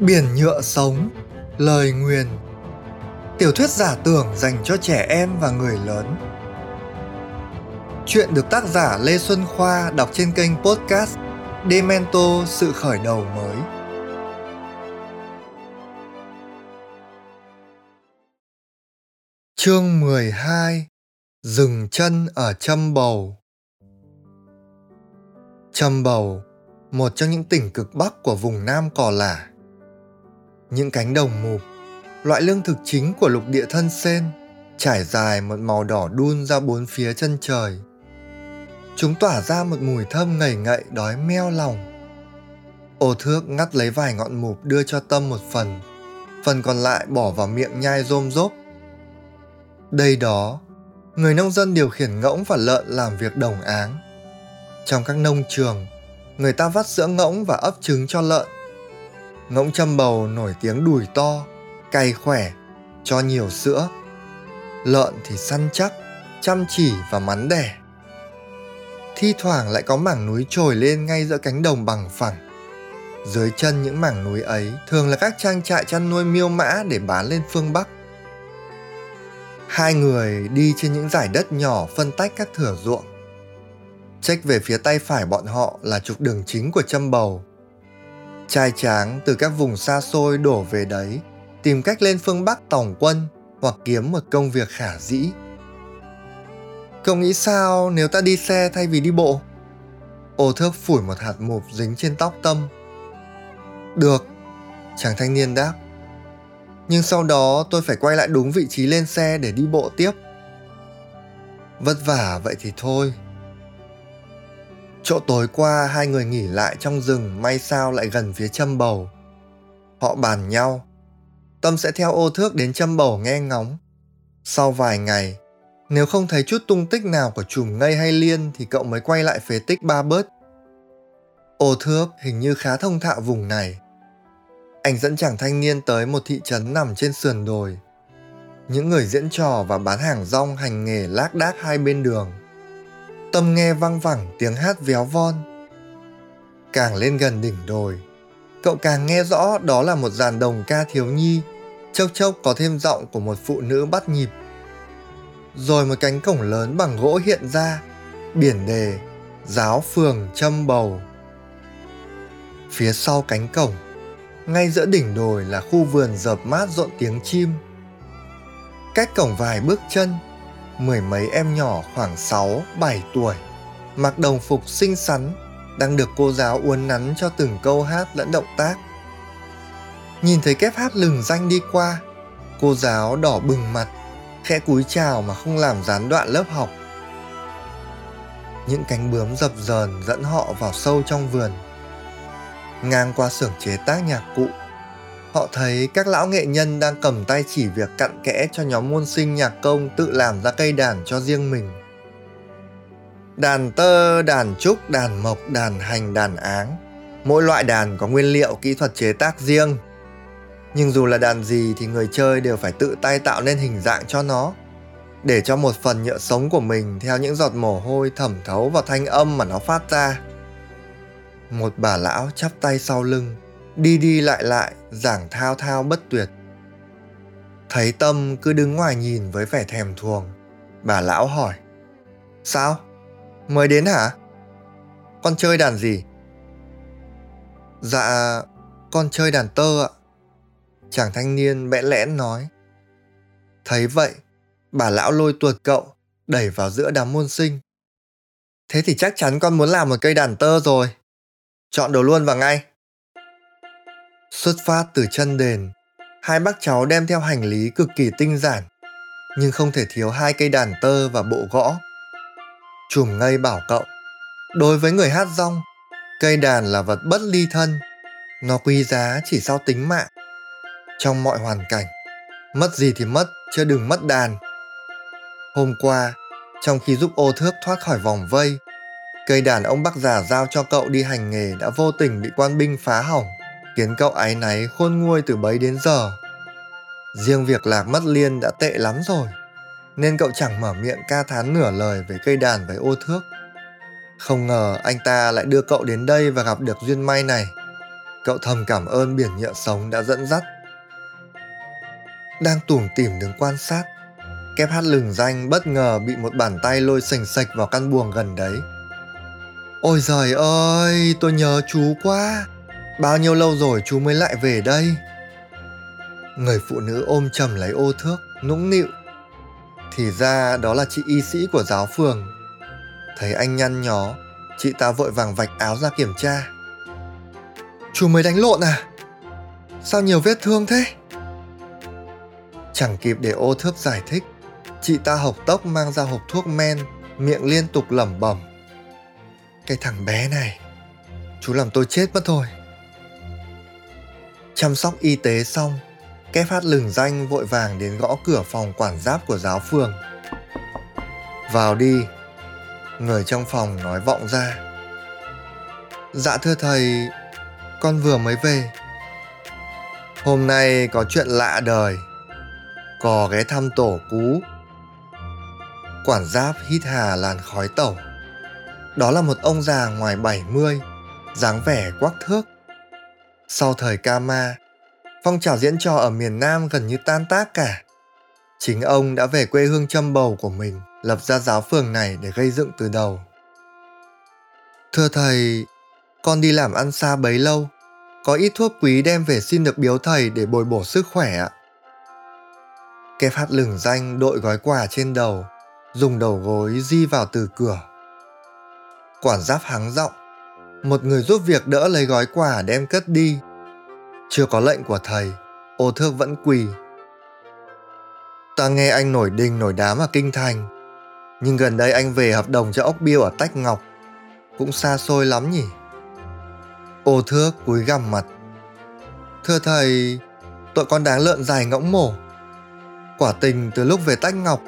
Biển nhựa sống, lời nguyền. Tiểu thuyết giả tưởng dành cho trẻ em và người lớn. Chuyện được tác giả Lê Xuân Khoa đọc trên kênh podcast Demento Sự Khởi Đầu Mới. Chương 12 Dừng chân ở Châm Bầu. Châm Bầu, một trong những tỉnh cực bắc của vùng Nam Cò Lả những cánh đồng mục, loại lương thực chính của lục địa thân sen, trải dài một màu đỏ đun ra bốn phía chân trời. Chúng tỏa ra một mùi thơm ngầy ngậy đói meo lòng. Ô thước ngắt lấy vài ngọn mục đưa cho Tâm một phần, phần còn lại bỏ vào miệng nhai rôm rốp. Đây đó, người nông dân điều khiển ngỗng và lợn làm việc đồng áng. Trong các nông trường, người ta vắt sữa ngỗng và ấp trứng cho lợn ngỗng châm bầu nổi tiếng đùi to cày khỏe, cho nhiều sữa. Lợn thì săn chắc, chăm chỉ và mắn đẻ. Thi thoảng lại có mảng núi trồi lên ngay giữa cánh đồng bằng phẳng. Dưới chân những mảng núi ấy thường là các trang trại chăn nuôi miêu mã để bán lên phương bắc. Hai người đi trên những giải đất nhỏ phân tách các thửa ruộng. Trách về phía tay phải bọn họ là trục đường chính của châm bầu trai tráng từ các vùng xa xôi đổ về đấy, tìm cách lên phương bắc tổng quân hoặc kiếm một công việc khả dĩ. Cậu nghĩ sao nếu ta đi xe thay vì đi bộ? Ô thước phủi một hạt mụp dính trên tóc tâm. Được, chàng thanh niên đáp. Nhưng sau đó tôi phải quay lại đúng vị trí lên xe để đi bộ tiếp. Vất vả vậy thì thôi. Chỗ tối qua hai người nghỉ lại trong rừng may sao lại gần phía châm bầu. Họ bàn nhau. Tâm sẽ theo ô thước đến châm bầu nghe ngóng. Sau vài ngày, nếu không thấy chút tung tích nào của chùm ngây hay liên thì cậu mới quay lại phế tích ba bớt. Ô thước hình như khá thông thạo vùng này. Anh dẫn chàng thanh niên tới một thị trấn nằm trên sườn đồi. Những người diễn trò và bán hàng rong hành nghề lác đác hai bên đường tâm nghe văng vẳng tiếng hát véo von. Càng lên gần đỉnh đồi, cậu càng nghe rõ đó là một dàn đồng ca thiếu nhi. Chốc chốc có thêm giọng của một phụ nữ bắt nhịp. Rồi một cánh cổng lớn bằng gỗ hiện ra, biển đề, giáo phường châm bầu. Phía sau cánh cổng, ngay giữa đỉnh đồi là khu vườn dợp mát rộn tiếng chim. Cách cổng vài bước chân mười mấy em nhỏ khoảng 6, 7 tuổi, mặc đồng phục xinh xắn, đang được cô giáo uốn nắn cho từng câu hát lẫn động tác. Nhìn thấy kép hát lừng danh đi qua, cô giáo đỏ bừng mặt, khẽ cúi chào mà không làm gián đoạn lớp học. Những cánh bướm dập dờn dẫn họ vào sâu trong vườn. Ngang qua xưởng chế tác nhạc cụ, Họ thấy các lão nghệ nhân đang cầm tay chỉ việc cặn kẽ cho nhóm môn sinh nhạc công tự làm ra cây đàn cho riêng mình. Đàn tơ, đàn trúc, đàn mộc, đàn hành, đàn áng. Mỗi loại đàn có nguyên liệu kỹ thuật chế tác riêng. Nhưng dù là đàn gì thì người chơi đều phải tự tay tạo nên hình dạng cho nó để cho một phần nhựa sống của mình theo những giọt mồ hôi thẩm thấu vào thanh âm mà nó phát ra. Một bà lão chắp tay sau lưng, đi đi lại lại, giảng thao thao bất tuyệt. Thấy tâm cứ đứng ngoài nhìn với vẻ thèm thuồng, bà lão hỏi, sao? Mới đến hả? Con chơi đàn gì? Dạ con chơi đàn tơ ạ. Chàng thanh niên bẽn lẽn nói. Thấy vậy, bà lão lôi tuột cậu, đẩy vào giữa đám môn sinh. Thế thì chắc chắn con muốn làm một cây đàn tơ rồi. Chọn đồ luôn vào ngay. Xuất phát từ chân đền, hai bác cháu đem theo hành lý cực kỳ tinh giản, nhưng không thể thiếu hai cây đàn tơ và bộ gõ. Chùm ngây bảo cậu, đối với người hát rong, cây đàn là vật bất ly thân, nó quý giá chỉ sau tính mạng. Trong mọi hoàn cảnh, mất gì thì mất, chưa đừng mất đàn. Hôm qua, trong khi giúp ô thước thoát khỏi vòng vây, cây đàn ông bác già giao cho cậu đi hành nghề đã vô tình bị quan binh phá hỏng khiến cậu ái náy khôn nguôi từ bấy đến giờ. Riêng việc lạc mất liên đã tệ lắm rồi, nên cậu chẳng mở miệng ca thán nửa lời về cây đàn với ô thước. Không ngờ anh ta lại đưa cậu đến đây và gặp được duyên may này. cậu thầm cảm ơn biển nhựa sống đã dẫn dắt. Đang tủm tỉm đứng quan sát, kép hát lừng danh bất ngờ bị một bàn tay lôi sành sạch vào căn buồng gần đấy. Ôi giời ơi, tôi nhớ chú quá. Bao nhiêu lâu rồi chú mới lại về đây? Người phụ nữ ôm chầm lấy ô thước, nũng nịu. Thì ra đó là chị y sĩ của giáo phường. Thấy anh nhăn nhó, chị ta vội vàng vạch áo ra kiểm tra. Chú mới đánh lộn à? Sao nhiều vết thương thế? Chẳng kịp để ô thước giải thích, chị ta hộc tốc mang ra hộp thuốc men, miệng liên tục lẩm bẩm. Cái thằng bé này, chú làm tôi chết mất thôi. Chăm sóc y tế xong, Kép phát lừng danh vội vàng đến gõ cửa phòng quản giáp của giáo phường. Vào đi, người trong phòng nói vọng ra. Dạ thưa thầy, con vừa mới về. Hôm nay có chuyện lạ đời. Cò ghé thăm tổ cú. Quản giáp hít hà làn khói tẩu. Đó là một ông già ngoài 70, dáng vẻ quắc thước. Sau thời Kama, phong trào diễn trò ở miền Nam gần như tan tác cả. Chính ông đã về quê hương châm bầu của mình, lập ra giáo phường này để gây dựng từ đầu. Thưa thầy, con đi làm ăn xa bấy lâu, có ít thuốc quý đem về xin được biếu thầy để bồi bổ sức khỏe ạ. Kẻ phát lửng danh đội gói quà trên đầu, dùng đầu gối di vào từ cửa. Quản giáp hắng giọng, một người giúp việc đỡ lấy gói quà đem cất đi chưa có lệnh của thầy, ô thước vẫn quỳ. Ta nghe anh nổi đình nổi đám ở Kinh Thành, nhưng gần đây anh về hợp đồng cho ốc biêu ở Tách Ngọc. Cũng xa xôi lắm nhỉ? Ô thước cúi gằm mặt. Thưa thầy, tội con đáng lợn dài ngỗng mổ. Quả tình từ lúc về Tách Ngọc,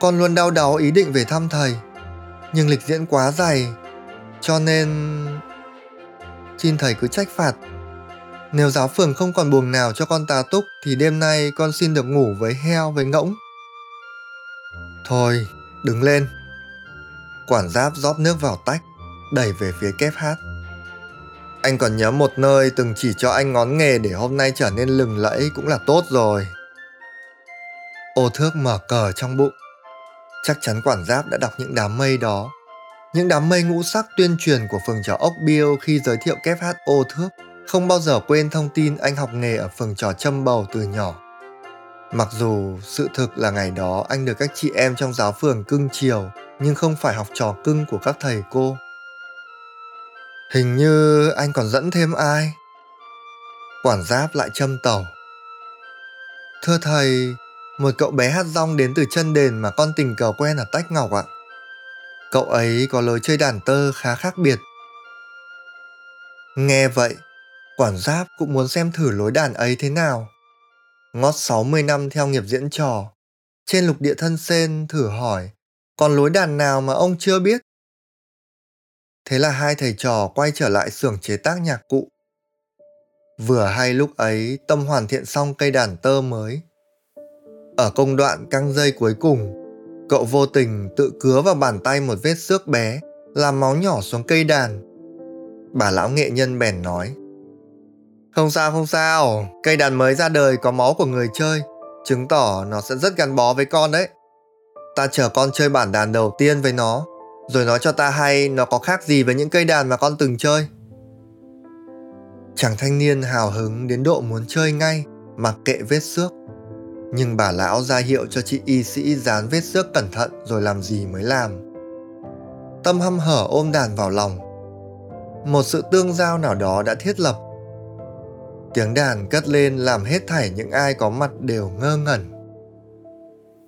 con luôn đau đáu ý định về thăm thầy. Nhưng lịch diễn quá dài, cho nên... Xin thầy cứ trách phạt nếu giáo phường không còn buồng nào cho con tá túc thì đêm nay con xin được ngủ với heo với ngỗng. Thôi, đứng lên. Quản giáp rót nước vào tách, đẩy về phía kép hát. Anh còn nhớ một nơi từng chỉ cho anh ngón nghề để hôm nay trở nên lừng lẫy cũng là tốt rồi. Ô thước mở cờ trong bụng. Chắc chắn quản giáp đã đọc những đám mây đó. Những đám mây ngũ sắc tuyên truyền của phường trò ốc biêu khi giới thiệu kép hát ô thước không bao giờ quên thông tin anh học nghề ở phường trò châm bầu từ nhỏ. Mặc dù sự thực là ngày đó anh được các chị em trong giáo phường cưng chiều, nhưng không phải học trò cưng của các thầy cô. Hình như anh còn dẫn thêm ai? Quản giáp lại châm tàu. Thưa thầy, một cậu bé hát rong đến từ chân đền mà con tình cờ quen ở Tách Ngọc ạ. Cậu ấy có lối chơi đàn tơ khá khác biệt. Nghe vậy, quản giáp cũng muốn xem thử lối đàn ấy thế nào. Ngót 60 năm theo nghiệp diễn trò, trên lục địa thân sen thử hỏi, còn lối đàn nào mà ông chưa biết? Thế là hai thầy trò quay trở lại xưởng chế tác nhạc cụ. Vừa hay lúc ấy Tâm hoàn thiện xong cây đàn tơ mới. Ở công đoạn căng dây cuối cùng, cậu vô tình tự cứa vào bàn tay một vết xước bé, làm máu nhỏ xuống cây đàn. Bà lão nghệ nhân bèn nói, không sao không sao, cây đàn mới ra đời có máu của người chơi, chứng tỏ nó sẽ rất gắn bó với con đấy. Ta chờ con chơi bản đàn đầu tiên với nó, rồi nói cho ta hay nó có khác gì với những cây đàn mà con từng chơi. Chàng thanh niên hào hứng đến độ muốn chơi ngay, mặc kệ vết xước. Nhưng bà lão ra hiệu cho chị y sĩ dán vết xước cẩn thận rồi làm gì mới làm. Tâm hăm hở ôm đàn vào lòng. Một sự tương giao nào đó đã thiết lập Tiếng đàn cất lên làm hết thảy những ai có mặt đều ngơ ngẩn.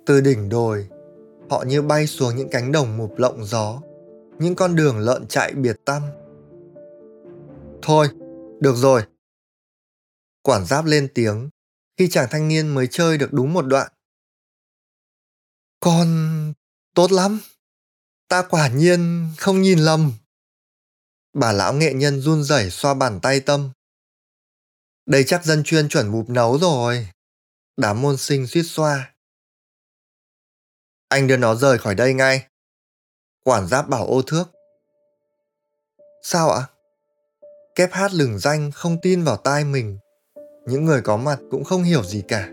Từ đỉnh đồi, họ như bay xuống những cánh đồng mụp lộng gió, những con đường lợn chạy biệt tâm. Thôi, được rồi. Quản giáp lên tiếng khi chàng thanh niên mới chơi được đúng một đoạn. Con tốt lắm. Ta quả nhiên không nhìn lầm. Bà lão nghệ nhân run rẩy xoa bàn tay tâm. Đây chắc dân chuyên chuẩn bụp nấu rồi. Đám môn sinh suýt xoa. Anh đưa nó rời khỏi đây ngay. Quản giáp bảo ô thước. Sao ạ? Kép hát lừng danh không tin vào tai mình. Những người có mặt cũng không hiểu gì cả.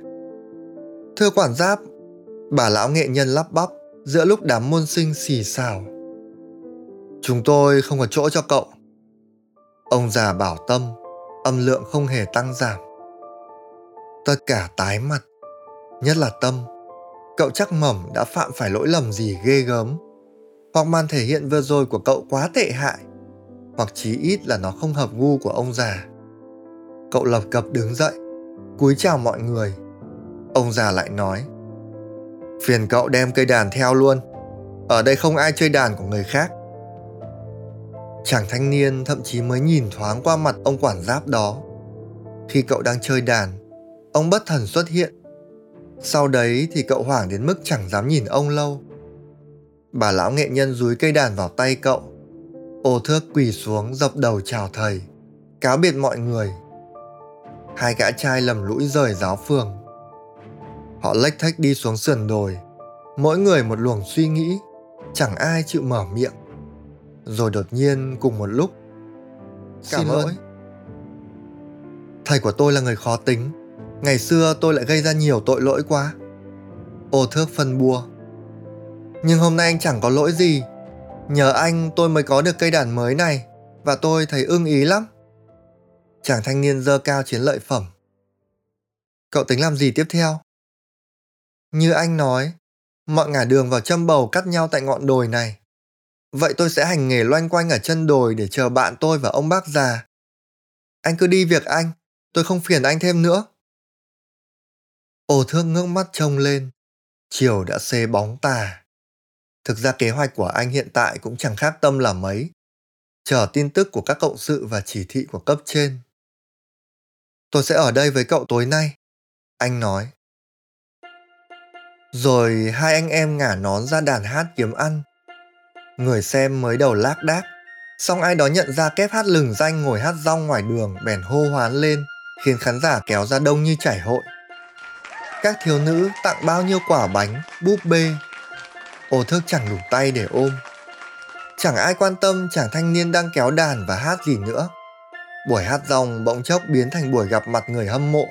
Thưa quản giáp, bà lão nghệ nhân lắp bắp giữa lúc đám môn sinh xì xào. Chúng tôi không có chỗ cho cậu. Ông già bảo tâm, âm lượng không hề tăng giảm. Tất cả tái mặt, nhất là tâm. Cậu chắc mẩm đã phạm phải lỗi lầm gì ghê gớm. Hoặc màn thể hiện vừa rồi của cậu quá tệ hại. Hoặc chí ít là nó không hợp gu của ông già. Cậu lập cập đứng dậy, cúi chào mọi người. Ông già lại nói. Phiền cậu đem cây đàn theo luôn. Ở đây không ai chơi đàn của người khác. Chàng thanh niên thậm chí mới nhìn thoáng qua mặt ông quản giáp đó. Khi cậu đang chơi đàn, ông bất thần xuất hiện. Sau đấy thì cậu hoảng đến mức chẳng dám nhìn ông lâu. Bà lão nghệ nhân dúi cây đàn vào tay cậu. Ô thước quỳ xuống dập đầu chào thầy, cáo biệt mọi người. Hai gã trai lầm lũi rời giáo phường. Họ lách thách đi xuống sườn đồi, mỗi người một luồng suy nghĩ, chẳng ai chịu mở miệng. Rồi đột nhiên cùng một lúc cảm Xin lỗi. Thầy của tôi là người khó tính. Ngày xưa tôi lại gây ra nhiều tội lỗi quá. Ô thước phân bua. Nhưng hôm nay anh chẳng có lỗi gì. Nhờ anh tôi mới có được cây đàn mới này và tôi thấy ưng ý lắm chàng thanh niên dơ cao chiến lợi phẩm cậu tính làm gì tiếp theo như anh nói mọi ngả đường vào châm bầu cắt nhau tại ngọn đồi này Vậy tôi sẽ hành nghề loanh quanh ở chân đồi để chờ bạn tôi và ông bác già. Anh cứ đi việc anh, tôi không phiền anh thêm nữa. Ồ thương ngước mắt trông lên, chiều đã xê bóng tà. Thực ra kế hoạch của anh hiện tại cũng chẳng khác tâm là mấy. Chờ tin tức của các cộng sự và chỉ thị của cấp trên. Tôi sẽ ở đây với cậu tối nay, anh nói. Rồi hai anh em ngả nón ra đàn hát kiếm ăn Người xem mới đầu lác đác, xong ai đó nhận ra kép hát lừng danh ngồi hát rong ngoài đường bèn hô hoán lên, khiến khán giả kéo ra đông như chảy hội. Các thiếu nữ tặng bao nhiêu quả bánh, búp bê. Ô thước chẳng đủ tay để ôm. Chẳng ai quan tâm chàng thanh niên đang kéo đàn và hát gì nữa. Buổi hát rong bỗng chốc biến thành buổi gặp mặt người hâm mộ.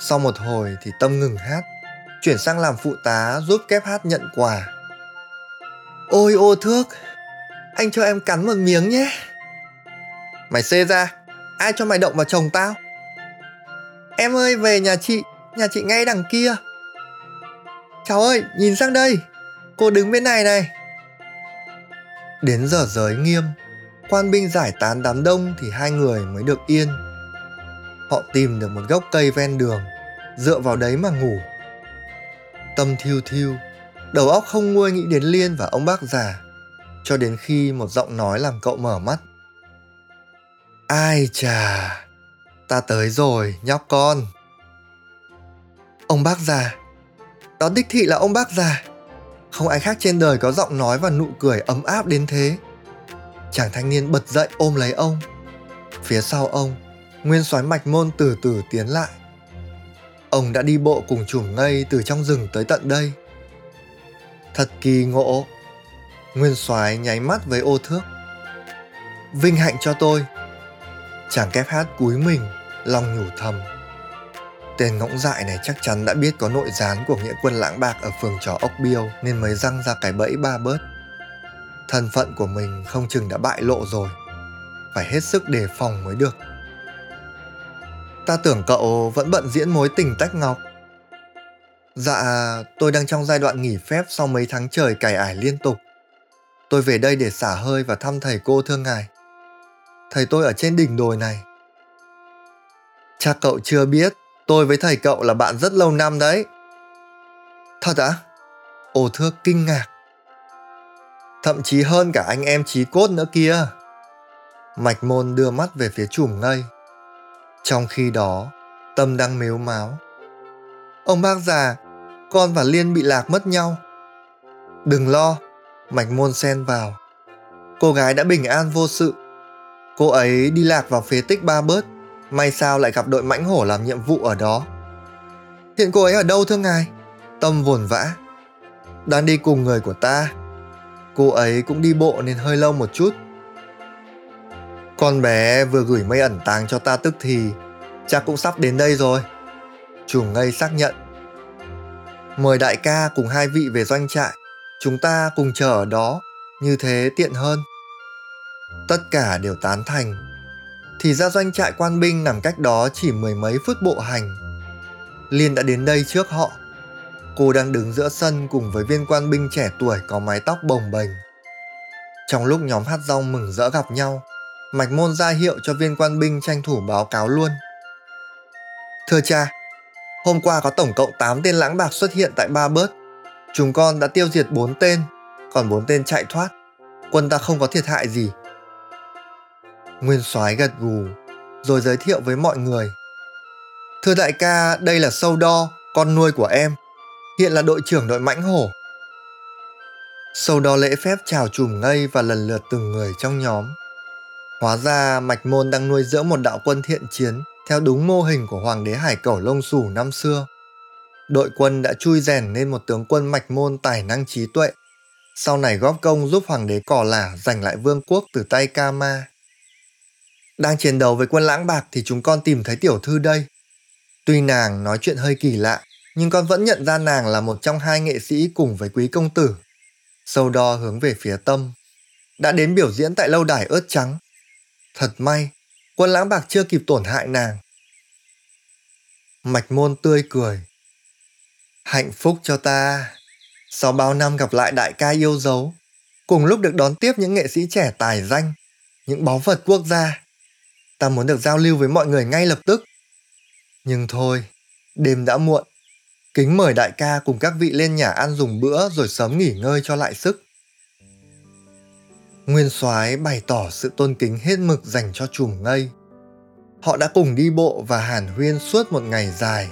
Sau một hồi thì Tâm ngừng hát, chuyển sang làm phụ tá giúp kép hát nhận quà. Ôi ô thước Anh cho em cắn một miếng nhé Mày xê ra Ai cho mày động vào chồng tao Em ơi về nhà chị Nhà chị ngay đằng kia Cháu ơi nhìn sang đây Cô đứng bên này này Đến giờ giới nghiêm Quan binh giải tán đám đông Thì hai người mới được yên Họ tìm được một gốc cây ven đường Dựa vào đấy mà ngủ Tâm thiêu thiêu đầu óc không nguôi nghĩ đến Liên và ông bác già, cho đến khi một giọng nói làm cậu mở mắt. Ai chà, ta tới rồi, nhóc con. Ông bác già, đó đích thị là ông bác già. Không ai khác trên đời có giọng nói và nụ cười ấm áp đến thế. Chàng thanh niên bật dậy ôm lấy ông. Phía sau ông, nguyên soái mạch môn từ từ tiến lại. Ông đã đi bộ cùng chùm ngây từ trong rừng tới tận đây Thật kỳ ngộ. Nguyên soái nháy mắt với ô thước. Vinh hạnh cho tôi. Chàng kép hát cúi mình, lòng nhủ thầm. Tên ngỗng dại này chắc chắn đã biết có nội gián của nghĩa quân lãng bạc ở phường trò ốc biêu nên mới răng ra cái bẫy ba bớt. Thân phận của mình không chừng đã bại lộ rồi. Phải hết sức đề phòng mới được. Ta tưởng cậu vẫn bận diễn mối tình tách ngọc Dạ, tôi đang trong giai đoạn nghỉ phép sau mấy tháng trời cải ải liên tục. Tôi về đây để xả hơi và thăm thầy cô thương ngài. Thầy tôi ở trên đỉnh đồi này. Chắc cậu chưa biết, tôi với thầy cậu là bạn rất lâu năm đấy. Thật ạ? À? Ồ thưa kinh ngạc. Thậm chí hơn cả anh em trí cốt nữa kia. Mạch môn đưa mắt về phía chùm ngây. Trong khi đó, tâm đang mếu máo Ông bác già, con và Liên bị lạc mất nhau. Đừng lo, Mạch Môn xen vào. Cô gái đã bình an vô sự. Cô ấy đi lạc vào phế tích ba bớt, may sao lại gặp đội mãnh hổ làm nhiệm vụ ở đó. Hiện cô ấy ở đâu thưa ngài? Tâm vồn vã. Đang đi cùng người của ta. Cô ấy cũng đi bộ nên hơi lâu một chút. Con bé vừa gửi mây ẩn tàng cho ta tức thì, Chắc cũng sắp đến đây rồi. Chủ ngây xác nhận. Mời đại ca cùng hai vị về doanh trại, Chúng ta cùng chờ ở đó, Như thế tiện hơn. Tất cả đều tán thành. Thì ra doanh trại quan binh nằm cách đó chỉ mười mấy phút bộ hành. Liên đã đến đây trước họ. Cô đang đứng giữa sân cùng với viên quan binh trẻ tuổi có mái tóc bồng bềnh. Trong lúc nhóm hát rong mừng rỡ gặp nhau, Mạch Môn ra hiệu cho viên quan binh tranh thủ báo cáo luôn. Thưa cha, hôm qua có tổng cộng 8 tên lãng bạc xuất hiện tại Ba Bớt. Chúng con đã tiêu diệt 4 tên, còn 4 tên chạy thoát. Quân ta không có thiệt hại gì. Nguyên soái gật gù, rồi giới thiệu với mọi người. Thưa đại ca, đây là Sâu Đo, con nuôi của em hiện là đội trưởng đội mãnh hổ. Sau đó lễ phép chào chùm ngây và lần lượt từng người trong nhóm. Hóa ra Mạch Môn đang nuôi dưỡng một đạo quân thiện chiến theo đúng mô hình của Hoàng đế Hải Cẩu Lông Sủ năm xưa. Đội quân đã chui rèn nên một tướng quân Mạch Môn tài năng trí tuệ, sau này góp công giúp Hoàng đế Cỏ Lả giành lại vương quốc từ tay Ca Ma. Đang chiến đấu với quân lãng bạc thì chúng con tìm thấy tiểu thư đây. Tuy nàng nói chuyện hơi kỳ lạ, nhưng con vẫn nhận ra nàng là một trong hai nghệ sĩ cùng với quý công tử. Sâu đo hướng về phía tâm. Đã đến biểu diễn tại lâu đài ớt trắng. Thật may, quân lãng bạc chưa kịp tổn hại nàng. Mạch môn tươi cười. Hạnh phúc cho ta. Sau bao năm gặp lại đại ca yêu dấu, cùng lúc được đón tiếp những nghệ sĩ trẻ tài danh, những báu vật quốc gia. Ta muốn được giao lưu với mọi người ngay lập tức. Nhưng thôi, đêm đã muộn, Kính mời đại ca cùng các vị lên nhà ăn dùng bữa rồi sớm nghỉ ngơi cho lại sức. Nguyên soái bày tỏ sự tôn kính hết mực dành cho chùm ngây. Họ đã cùng đi bộ và hàn huyên suốt một ngày dài.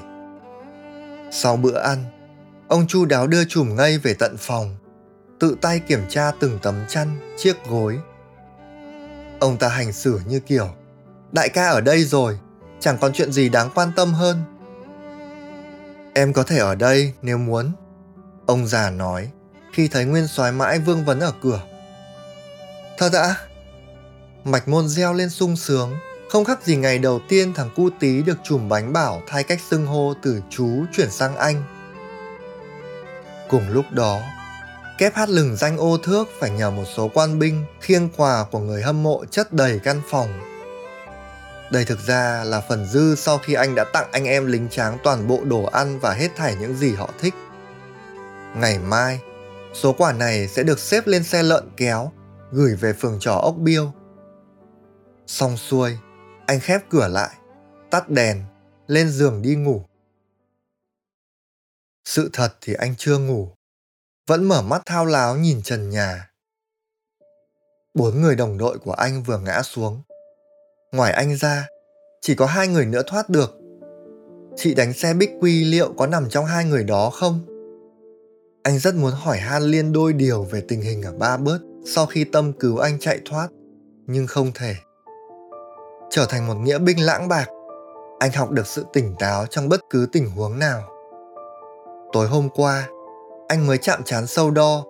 Sau bữa ăn, ông chu đáo đưa chùm ngây về tận phòng, tự tay kiểm tra từng tấm chăn, chiếc gối. Ông ta hành xử như kiểu, đại ca ở đây rồi, chẳng còn chuyện gì đáng quan tâm hơn Em có thể ở đây nếu muốn. Ông già nói khi thấy Nguyên soái mãi vương vấn ở cửa. Thật ạ? Mạch môn reo lên sung sướng, không khác gì ngày đầu tiên thằng cu tí được chùm bánh bảo thay cách xưng hô từ chú chuyển sang anh. Cùng lúc đó, kép hát lừng danh ô thước phải nhờ một số quan binh khiêng quà của người hâm mộ chất đầy căn phòng đây thực ra là phần dư sau khi anh đã tặng anh em lính tráng toàn bộ đồ ăn và hết thảy những gì họ thích. Ngày mai, số quả này sẽ được xếp lên xe lợn kéo, gửi về phường trò ốc biêu. Xong xuôi, anh khép cửa lại, tắt đèn, lên giường đi ngủ. Sự thật thì anh chưa ngủ, vẫn mở mắt thao láo nhìn trần nhà. Bốn người đồng đội của anh vừa ngã xuống, Ngoài anh ra, chỉ có hai người nữa thoát được. Chị đánh xe Bích Quy liệu có nằm trong hai người đó không? Anh rất muốn hỏi Han Liên đôi điều về tình hình ở Ba Bớt sau khi Tâm cứu anh chạy thoát, nhưng không thể. Trở thành một nghĩa binh lãng bạc, anh học được sự tỉnh táo trong bất cứ tình huống nào. Tối hôm qua, anh mới chạm trán sâu đo.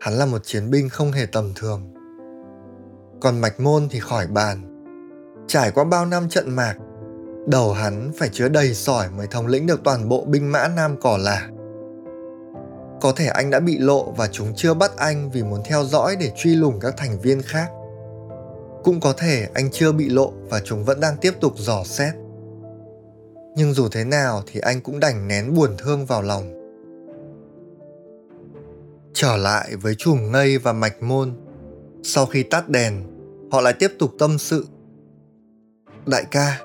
Hắn là một chiến binh không hề tầm thường. Còn Mạch Môn thì khỏi bàn Trải qua bao năm trận mạc, đầu hắn phải chứa đầy sỏi mới thống lĩnh được toàn bộ binh mã Nam Cỏ Lả. Có thể anh đã bị lộ và chúng chưa bắt anh vì muốn theo dõi để truy lùng các thành viên khác. Cũng có thể anh chưa bị lộ và chúng vẫn đang tiếp tục dò xét. Nhưng dù thế nào thì anh cũng đành nén buồn thương vào lòng. Trở lại với chùm ngây và mạch môn, sau khi tắt đèn, họ lại tiếp tục tâm sự Đại ca,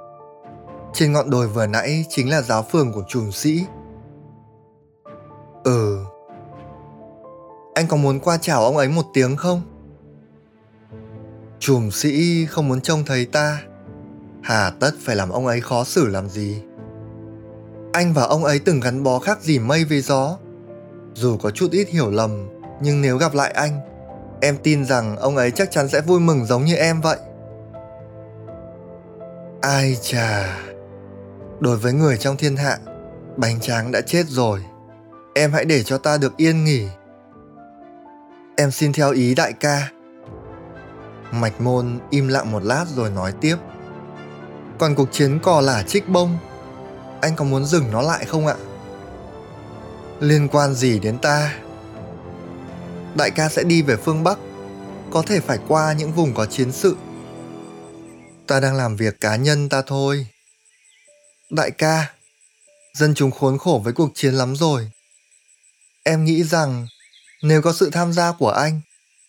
trên ngọn đồi vừa nãy chính là giáo phường của trùm sĩ. Ừ. Anh có muốn qua chào ông ấy một tiếng không? Trùm sĩ không muốn trông thấy ta. Hà tất phải làm ông ấy khó xử làm gì? Anh và ông ấy từng gắn bó khác gì mây với gió. Dù có chút ít hiểu lầm, nhưng nếu gặp lại anh, em tin rằng ông ấy chắc chắn sẽ vui mừng giống như em vậy. Ai chà, đối với người trong thiên hạ, bánh tráng đã chết rồi. Em hãy để cho ta được yên nghỉ. Em xin theo ý đại ca. Mạch môn im lặng một lát rồi nói tiếp. Còn cuộc chiến cò lả trích bông, anh có muốn dừng nó lại không ạ? Liên quan gì đến ta? Đại ca sẽ đi về phương Bắc, có thể phải qua những vùng có chiến sự. Ta đang làm việc cá nhân ta thôi. Đại ca, dân chúng khốn khổ với cuộc chiến lắm rồi. Em nghĩ rằng nếu có sự tham gia của anh,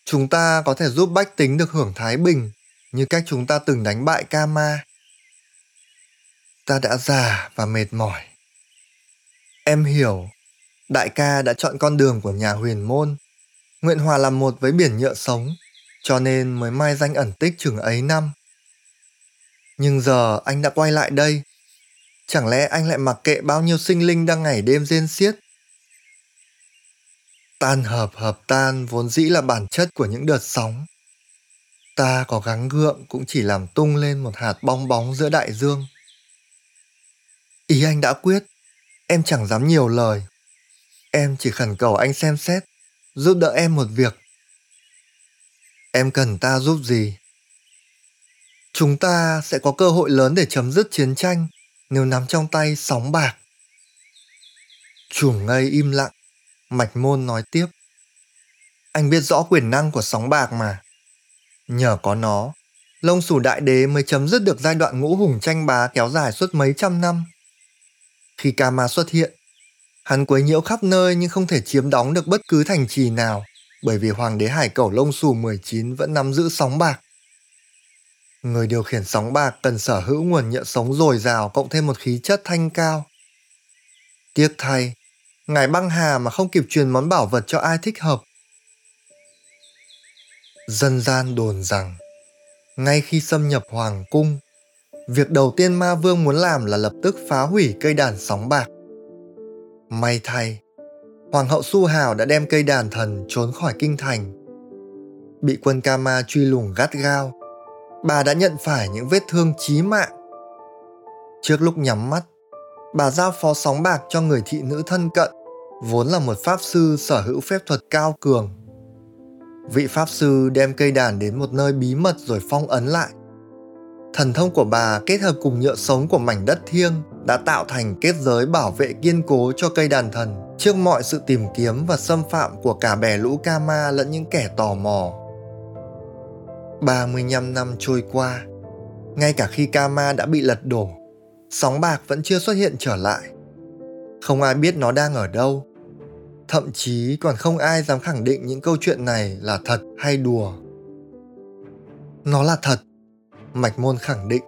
chúng ta có thể giúp bách tính được hưởng thái bình như cách chúng ta từng đánh bại ca ma. Ta đã già và mệt mỏi. Em hiểu, đại ca đã chọn con đường của nhà huyền môn, nguyện hòa làm một với biển nhựa sống, cho nên mới mai danh ẩn tích chừng ấy năm. Nhưng giờ anh đã quay lại đây, chẳng lẽ anh lại mặc kệ bao nhiêu sinh linh đang ngày đêm rên xiết? Tan hợp hợp tan vốn dĩ là bản chất của những đợt sóng. Ta có gắng gượng cũng chỉ làm tung lên một hạt bong bóng giữa đại dương. Ý anh đã quyết. Em chẳng dám nhiều lời. Em chỉ khẩn cầu anh xem xét giúp đỡ em một việc. Em cần ta giúp gì? Chúng ta sẽ có cơ hội lớn để chấm dứt chiến tranh nếu nắm trong tay sóng bạc chùm ngây im lặng Mạch Môn nói tiếp. Anh biết rõ quyền năng của sóng bạc mà. Nhờ có nó, lông sù đại đế mới chấm dứt được giai đoạn ngũ hùng tranh bá kéo dài suốt mấy trăm năm. Khi Kama xuất hiện, hắn quấy nhiễu khắp nơi nhưng không thể chiếm đóng được bất cứ thành trì nào bởi vì hoàng đế hải cẩu lông xù 19 vẫn nắm giữ sóng bạc. Người điều khiển sóng bạc cần sở hữu nguồn nhựa sống dồi dào cộng thêm một khí chất thanh cao. Tiếc thay, ngài băng hà mà không kịp truyền món bảo vật cho ai thích hợp. Dân gian đồn rằng, ngay khi xâm nhập hoàng cung, việc đầu tiên ma vương muốn làm là lập tức phá hủy cây đàn sóng bạc. May thay, hoàng hậu Su Hào đã đem cây đàn thần trốn khỏi kinh thành. Bị quân Kama truy lùng gắt gao, bà đã nhận phải những vết thương chí mạng. Trước lúc nhắm mắt, bà giao phó sóng bạc cho người thị nữ thân cận, vốn là một pháp sư sở hữu phép thuật cao cường. Vị pháp sư đem cây đàn đến một nơi bí mật rồi phong ấn lại. Thần thông của bà kết hợp cùng nhựa sống của mảnh đất thiêng đã tạo thành kết giới bảo vệ kiên cố cho cây đàn thần trước mọi sự tìm kiếm và xâm phạm của cả bè lũ Kama lẫn những kẻ tò mò. 35 năm trôi qua, ngay cả khi Kama đã bị lật đổ, sóng bạc vẫn chưa xuất hiện trở lại. Không ai biết nó đang ở đâu. Thậm chí còn không ai dám khẳng định những câu chuyện này là thật hay đùa. Nó là thật, Mạch Môn khẳng định.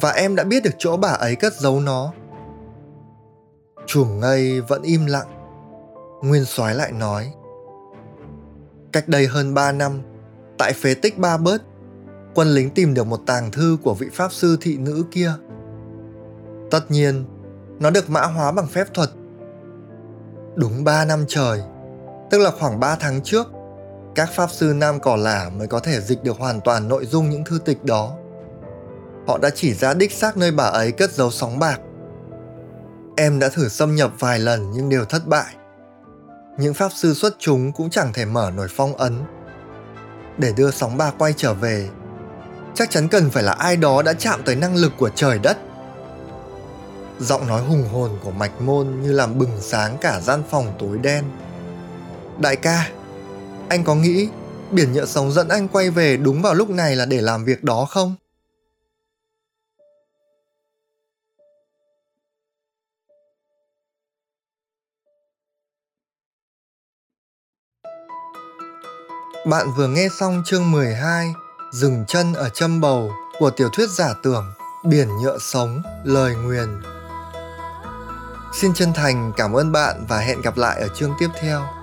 Và em đã biết được chỗ bà ấy cất giấu nó. Chùm ngây vẫn im lặng. Nguyên soái lại nói. Cách đây hơn 3 năm, tại phế tích Ba Bớt, quân lính tìm được một tàng thư của vị pháp sư thị nữ kia. Tất nhiên, nó được mã hóa bằng phép thuật. Đúng 3 năm trời, tức là khoảng 3 tháng trước, các pháp sư Nam Cỏ Lả mới có thể dịch được hoàn toàn nội dung những thư tịch đó. Họ đã chỉ ra đích xác nơi bà ấy cất giấu sóng bạc. Em đã thử xâm nhập vài lần nhưng đều thất bại. Những pháp sư xuất chúng cũng chẳng thể mở nổi phong ấn. Để đưa sóng ba quay trở về, chắc chắn cần phải là ai đó đã chạm tới năng lực của trời đất. Giọng nói hùng hồn của mạch môn như làm bừng sáng cả gian phòng tối đen. Đại ca anh có nghĩ biển nhựa sóng dẫn anh quay về đúng vào lúc này là để làm việc đó không? Bạn vừa nghe xong chương 12 Dừng chân ở châm bầu của tiểu thuyết giả tưởng Biển nhựa sống, lời nguyền Xin chân thành cảm ơn bạn và hẹn gặp lại ở chương tiếp theo.